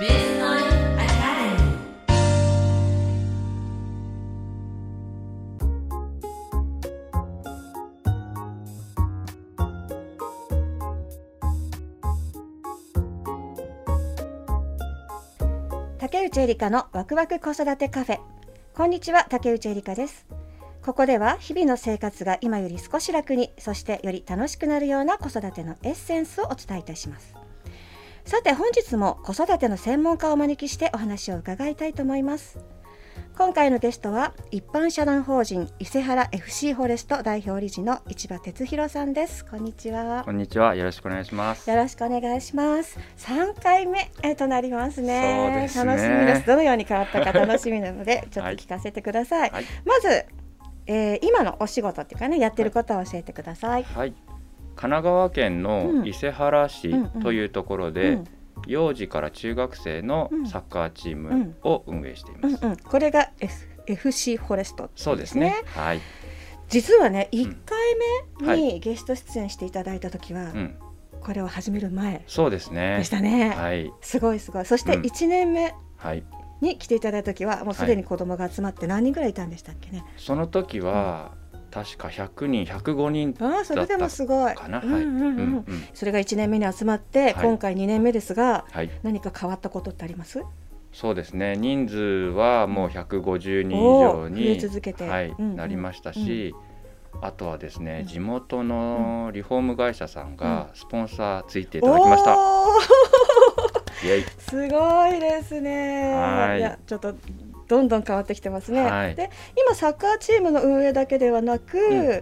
竹内エリカのワクワク子育てカフェ。こんにちは竹内エリカです。ここでは日々の生活が今より少し楽にそしてより楽しくなるような子育てのエッセンスをお伝えいたします。さて本日も子育ての専門家をお招きしてお話を伺いたいと思います今回のゲストは一般社団法人伊勢原 FC フォレスト代表理事の市場哲弘さんですこんにちはこんにちは。よろしくお願いします。よろしくお願いします。三回目えとなりますね。ね楽しみです。どのように変わったか 楽しみなので、ちょっと聞かせてください。はい。まず、えー今のお仕事っていうかね、やってることを教えてください。はい。神奈川県うんの伊勢原市というところうでん、幼児から中学生のサッカーチームを運営しています。うんうん、これが、F、FC フォレスト、そうですね。。はい。実はね、一回目はにゲスト出演していただいた時は、うん。これを始める前そうですねでし。たね。はい。すごいすごい。そしてうん一年目はい。に来ていただいた時は、もうすでに子供が集まって何人ぐらいいたんでしたっけね。その時は確か100人、105人ああ、それでもすごい。かな。それが1年目に集まって、はい。今回2年目ですがはい。何か変わったことってあります？そうですね。人数はもう150人以上に続けて、はい、うんうん。なりましたし、あとはですね、地元のリフォーム会社さんがスポンサーついていただきました。すごいですね。はいやちょっとどんどん変わってきてますね、はい。で今サッカーチームの運営だけではなく、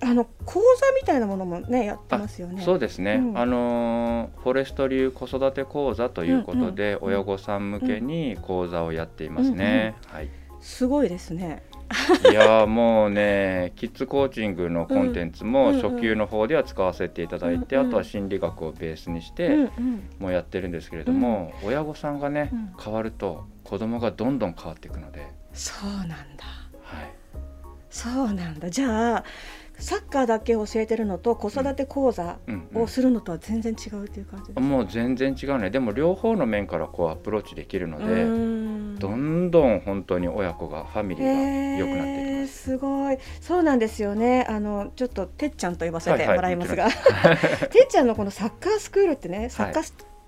あの講座みたいなものもねやってますよね。そうですね、うん。あのーフォレスト流子育て講座ということで、親御さん向けに講座をやっていますね。はい、すごいですね。いやーもうねキッズコーチングのコンテンツうん。もうん。初級の方では使わせていただいて、あとは心理学をベースにして、もうやってるんですけれども、親御さんがね、うん。変わると子供がどんどん変わっていくので、そうなんだ。はい、そうなんだ。じゃあサッカーだけ教えてるのと子育て講座うん。うんをするのとは全然違うっていう感じですか、もう全然違うね。でも両方の面からこうアプローチできるので、どんどん本当に親子がファミリーが良くなっていきます。すごい。そうなんですよね。あのちょっとてっちゃんと呼ばせてはいはいもらいますが、てっちゃんのこのサッカースクールってねサッカー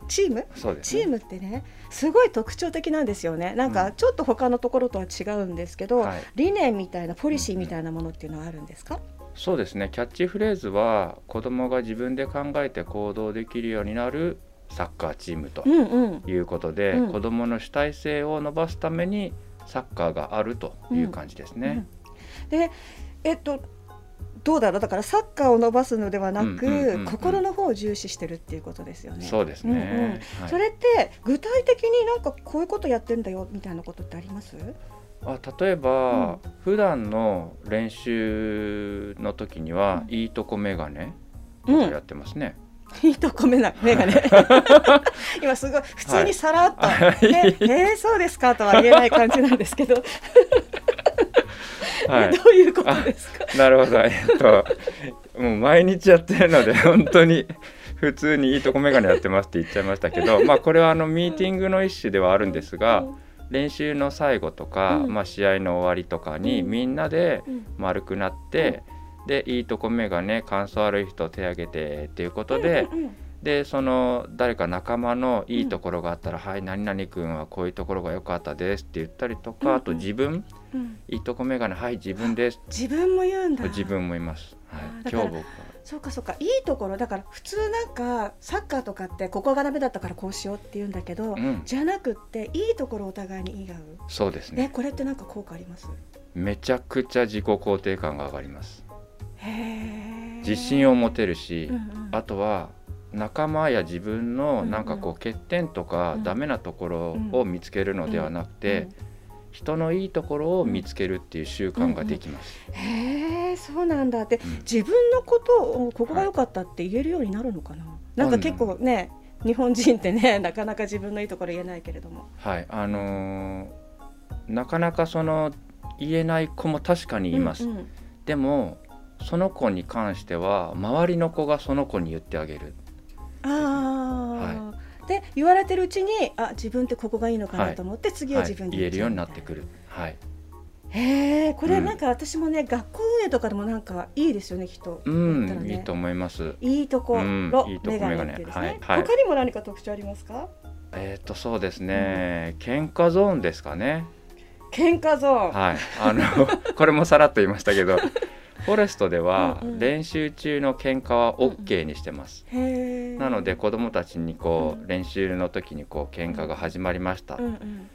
チーム、ね。チームってねすごい特徴的なんですよね。なんうん。かちょっと他のところとは違うんですけど、はい。理念みたいなポリシーみたいなものっていうのはあるんですか、そうですね。キャッチフレーズは子供が自分で考えて行動できるようになるサッカーチームとうんうん。いうことで、うん。子供の主体性を伸ばすためにサッカーがあるという感じですね。でえっとどうだろう？だからサッカーを伸ばすのではなく、うんうんうんうん心の方を重視してるっていうことですよね。そうですね、はい。それって具体的になんかこういうことやってんだよみたいなことってあります？あ例えば、普段の練習の時には、いいとこメガネやってますね。いいとこメガネ。今すごい普通にさらっと、はい。ね。えーそうですかとは言えない感じなんですけど、はい。どういうことですか？なるほど、えっと、もう毎日やってるので、本当に普通にいいとこメガネやってますって言っちゃいましたけど、まあ、これはあのミーティングの一種ではあるんですが、練習の最後とか、うん。まあ、試合の終わりとかに、うん。みんなでうん丸くなって、でいいとこメガネ感想悪い人手挙げてっていうことで、でその誰か仲間のいいところがあったら「はい何々君はこういうところが良かったです」って言ったりとか、あと自分うんいいとこメガネはい自分です自分も言うんだ。自分もいます。はい、今日僕はそうかそうかいいところだから普通なんかサッカーとかってここがダメだったからこうしようって言うんだけど、うんじゃなくっていいところをお互いに言い合う。えそうですねこれってなんか効果あります？めちゃくちゃ自己肯定感が上がりますへえ。自信を持てるし、うんうんあとは仲間や自分のうんなんかこう欠点とかうん。ダメなところを見つけるのではなくて、人のいいところを見つけるっていう習慣ができます、うん。へえそうなんだ。ってうん。自分のことをここが良かったって言えるようになるのかな、なんか結構ね日本人ってねなかなか自分のいいところ言えないけれども。はい。あのーなかなかその言えない子も確かにいます、うんうん。でもその子に関しては周りの子がその子に言ってあげるああ、で言われてるうちにあ自分ってここがいいのかはないと思って、次ははい自分で言えるようになっってくる。はい。へえこれうん。なんか私もね、学校運営とかでもなんかいいですよねきっと、うやったらね。んいいと思います。いいところ、うんいいとこメガネ。ですね、はいはい。他にも何か特徴ありますか？えっ、とそうですね、喧嘩ゾーンですかね。喧嘩ゾーン、はい。あの これもさらっと言いましたけどフォレストではうんうん。練習中の喧嘩は OK にしてます、へえなので子供たちにこう練習の時にこう喧嘩が始まりました、うんうん。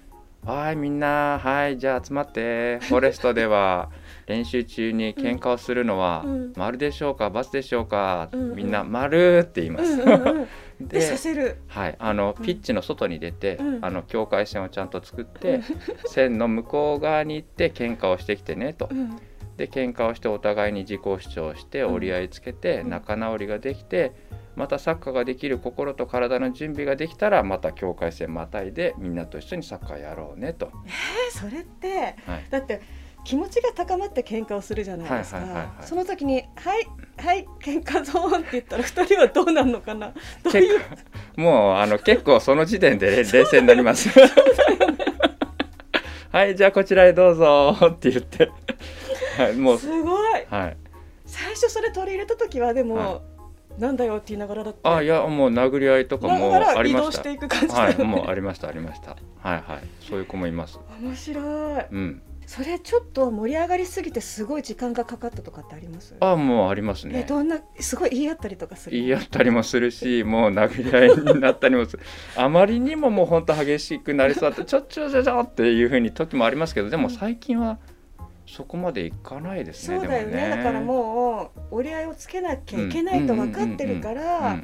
はいみんなはいじゃあ集まって。フォレストでは 練習中に喧嘩をするのはうん。丸でしょうか×でしょうか、みんな丸って言います、ででさせる。はい、あのうん。ピッチの外に出て、うん。あの境界線をちゃんと作っうてん、線の向こう側に行って喧嘩をしてきてねと。うんで喧嘩をしてお互いに自己主張してうん。折り合いつけてうん。仲直りができてまたサッカーができる心と体の準備ができたらまた境界線またいでみんなと一緒にサッカーやろうねと、えそれってはい、だって気持ちが高まって喧嘩をするじゃないですか、その時に「はいはい喧嘩ゾーン」って言ったら二人はどうなるのかな？どう結いう？構もうあの結構その時点で 冷静になります。はいじゃあこちらへどうぞって言って、はい、もう。すごい。はい。最初それ取り入れた時はでも、はなんだよって言いながらだって。あいやもう殴り合いとかもありました。ていく感じだはいもうありましたありました。はいはい。そういう子もいます。面白い。うん。それちょっと盛り上がりすぎてすごい時間がかかったとかってあります？あもうありますえねどんなすごい言い合ったりとかする言い合ったりもするしもう殴り合いになったりもする。あまりにももう本当激しくなりそうだってちょちょちょちょっていうふうに時もありますけどでも最近はそこまでいかないですねそうだよね。でもだからもう折り合いをつけなきゃいけないと分かってるから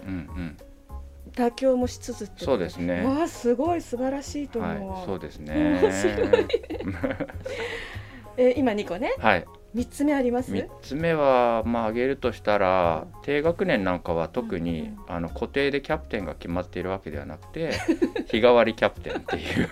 妥協もしつつってそうですね。わあすごい素晴らしいとはい思う、そうですね。面白いえ今2個ね。はい。3つ目あります？3つ目はまあ挙げるとしたら低学年なんかは特に、うん。あの固定でキャプテンが決まっているわけではなくて日替わりキャプテンっていう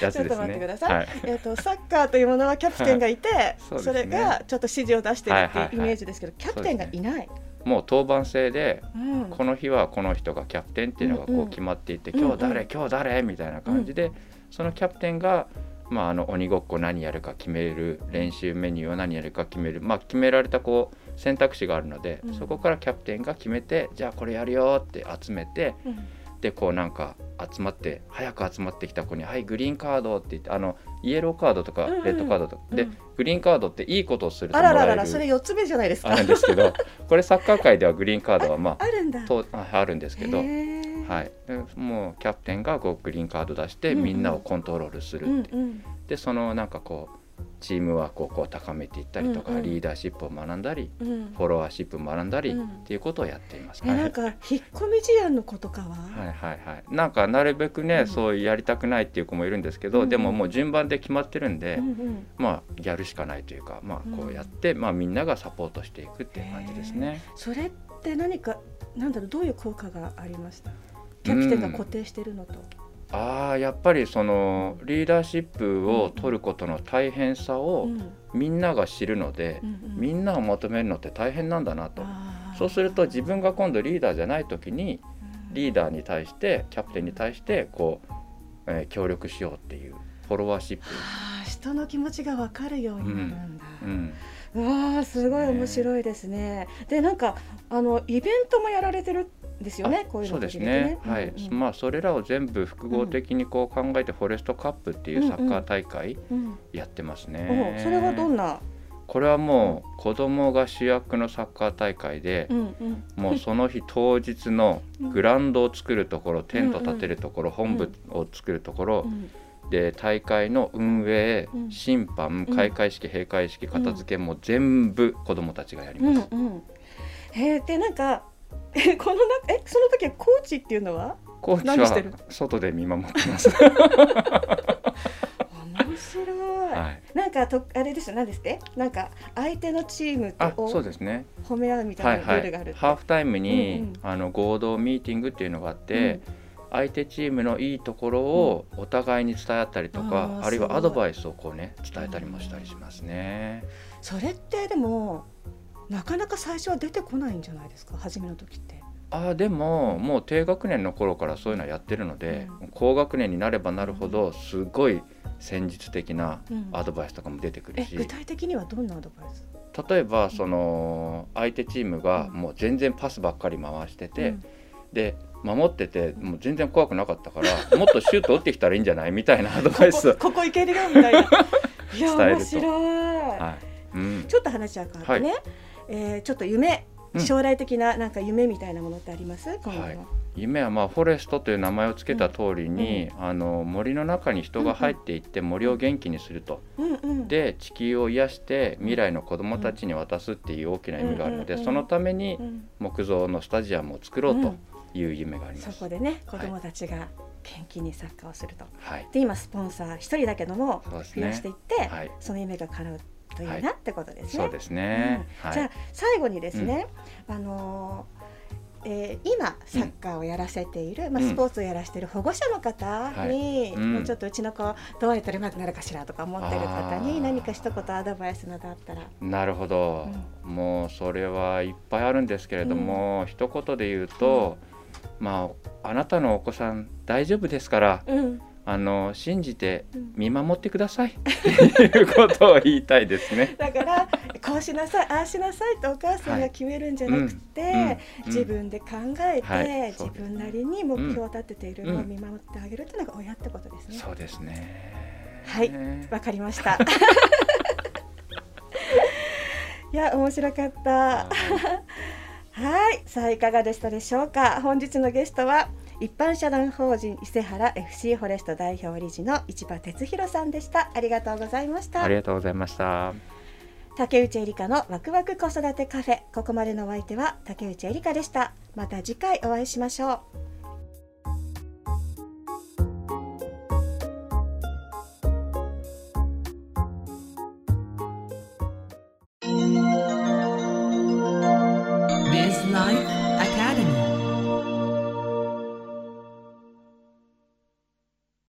やつですね。ちょっと待ってください。はい、えっとサッカーというものはキャプテンがいて、それがちょっと指示を出してるってはいうイメージですけど、キャプテンがいない。もう当番制でうん。この日はこの人がキャプテンっていうのがこう決まっていて、今日誰今日誰みたいな感じで、そのキャプテンが、まあ、あの鬼ごっこ何やるか決める練習メニューを何やるか決める、まあ、決められたこう選択肢があるので、うん。そこからキャプテンが決めてじゃあこれやるよって集めてうんでこうなんか集まって早く集まってきた子に「はいグリーンカード」って言ってあのイエローカードとかうんうんレッドカードとか、でうん。グリーンカードっていいことをするとあもらえるららららそれ4つ目じゃないですか。あるんですけどこれサッカー界ではグリーンカードはまあるんだ。あとああるんですけど、はい、でもうキャプテンがこうグリーンカード出してうんうん。みんなをコントロールするって、うんうん。でそのなんかこうチームワークをこう高めていったりとか、うんうん。リーダーシップを学んだりうん。フォロワーシップを学んだり、うん。っていうことをやっています。えはいなんか引っ込み思案の子とかは、はいはいはい、なんかなるべくね、うん。そうやりたくないっていう子もいるんですけど、うんでももう順番で決まってるんで、うんうん。まあやるしかないというか、まあ、こうやって、まあ、みんながサポートしていくっていう感じですね。それって何かなんだろうどういう効果がありました？キャプテンが固定してるのと、ああやっぱりそのリーダーシップを取ることの大変さをうん。みんなが知るので、みんなをまとめるのって大変なんだなと。そうすると自分が今度リーダーじゃない時にリーダーに対してキャプテンに対してこう、えー協力しようっていうフォロワーシップ、あー人の気持ちが分かるようになるんだ、うん、うわーすごい面白いですね。でなんかあのイベントもやられてるんですよね。こういうのそうですね、はい、うんうん。まあそれらを全部複合的にこう考えてフォレストカップっていうサッカー大会うん。やってますおね。それはどんな、これはもう子供が主役のサッカー大会でう、んうん、もうその日当日のグラウンドを作るところ、テント立てるところ、ん本部を作るところ、うん。で大会の運営、うん。審判うん。開会式閉会式片付けも全部子供たちがやりうんます。うん。へえでなんかえこのなえその時はコーチっていうのは？コーチ何してる？は外で見守ってます。面白い。はい。なんかとあれですよ何ですって？なんか相手のチームあ、をそうですね。褒め合うみたなルはいいはいールがあるって。ハーフタイムに、うんうんあの合同ミーティングっていうのがあって、相手チームのいいところをお互いに伝え合ったりとか、あーあるいはアドバイスをこうね伝えたりもしたりしますね。それってでもなかなか最初は出てこないんじゃないですか？初めの時って。あーでももう低学年の頃からそういうのはやってるので、高学年になればなるほどすごい戦術的なうん。アドバイスとかも出てくるし、え具体的にはどんなアドバイス？例えばその相手チームがうん。もう全然パスばっかり回してて、うん。で守っててもう全然怖くなかったから もっとシュート打ってきたらいいんじゃない？みたいなアドバイスをここいけるよみたいな。いや面白い、はい。うん、ちょっと話は変わってね、えーちょっと夢うん。将来的ななんか夢みたいなものってあります？今後の、はい。夢はまあフォレストという名前を付けた通りに、あの森の中に人が入っていって森を元気にすると、うんうん。で地球を癒して未来の子どもたちに渡すっていう大きな意味があるので、うんうんうん。そのためにうん木造のスタジアムを作ろうという夢があります。そこでね子供たちが元気にサッカーをすると、はい、で今スポンサー一人だけども増やしていってはい、その夢が叶うといいはなってことですね。そうですね。はい、うんじゃあ最後にですね、あのーえー今サッカーをやらせている、まあ、うんスポーツをやらせている保護者の方に、はい。うん。もうちょっとうちの子どうやったらうまくなるかしらとか思ってる方に何か一言アドバイスなどあったら。なるほど、もうそれはいっぱいあるんですけれども、一言で言うと、まああなたのお子さん大丈夫ですからうんあの信じてうん見守ってくださいっていうことを言いたいですね。だからこうしなさいああしなさいとお母さんが決めるんじゃなくて、うんうん自分で考えて、はい自分なりに目標を立てているのを見守ってあげるというのが親ってことですね。そうですね。はいわかりました。いや面白かった。はい、さあいかがでしたでしょうか？本日のゲストは一般社団法人伊勢原 FC フォレスト代表理事の市場哲弘さんでした。ありがとうございましたあ。りがとうございました。竹内えりかのワクワク子育てカフェ。ここまでのお相手は竹内えりかでした。また次回お会いしましょう。